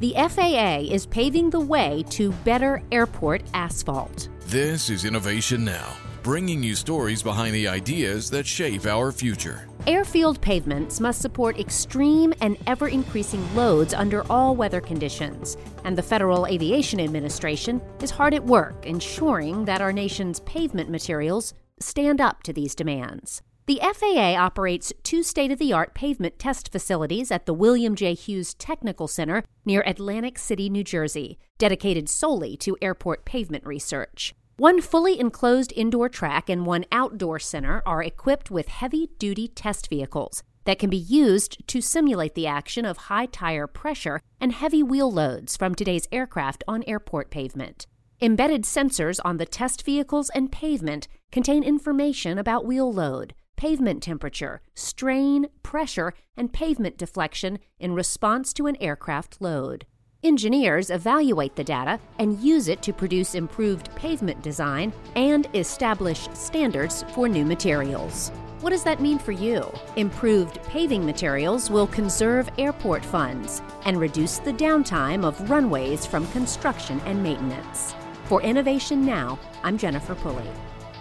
The FAA is paving the way to better airport asphalt. This is Innovation Now, bringing you stories behind the ideas that shape our future. Airfield pavements must support extreme and ever increasing loads under all weather conditions, and the Federal Aviation Administration is hard at work ensuring that our nation's pavement materials stand up to these demands. The FAA operates two state of the art pavement test facilities at the William J. Hughes Technical Center near Atlantic City, New Jersey, dedicated solely to airport pavement research. One fully enclosed indoor track and one outdoor center are equipped with heavy duty test vehicles that can be used to simulate the action of high tire pressure and heavy wheel loads from today's aircraft on airport pavement. Embedded sensors on the test vehicles and pavement contain information about wheel load, pavement temperature, strain, pressure, and pavement deflection in response to an aircraft load. Engineers evaluate the data and use it to produce improved pavement design and establish standards for new materials. What does that mean for you? Improved paving materials will conserve airport funds and reduce the downtime of runways from construction and maintenance. For Innovation Now, I'm Jennifer Pulley.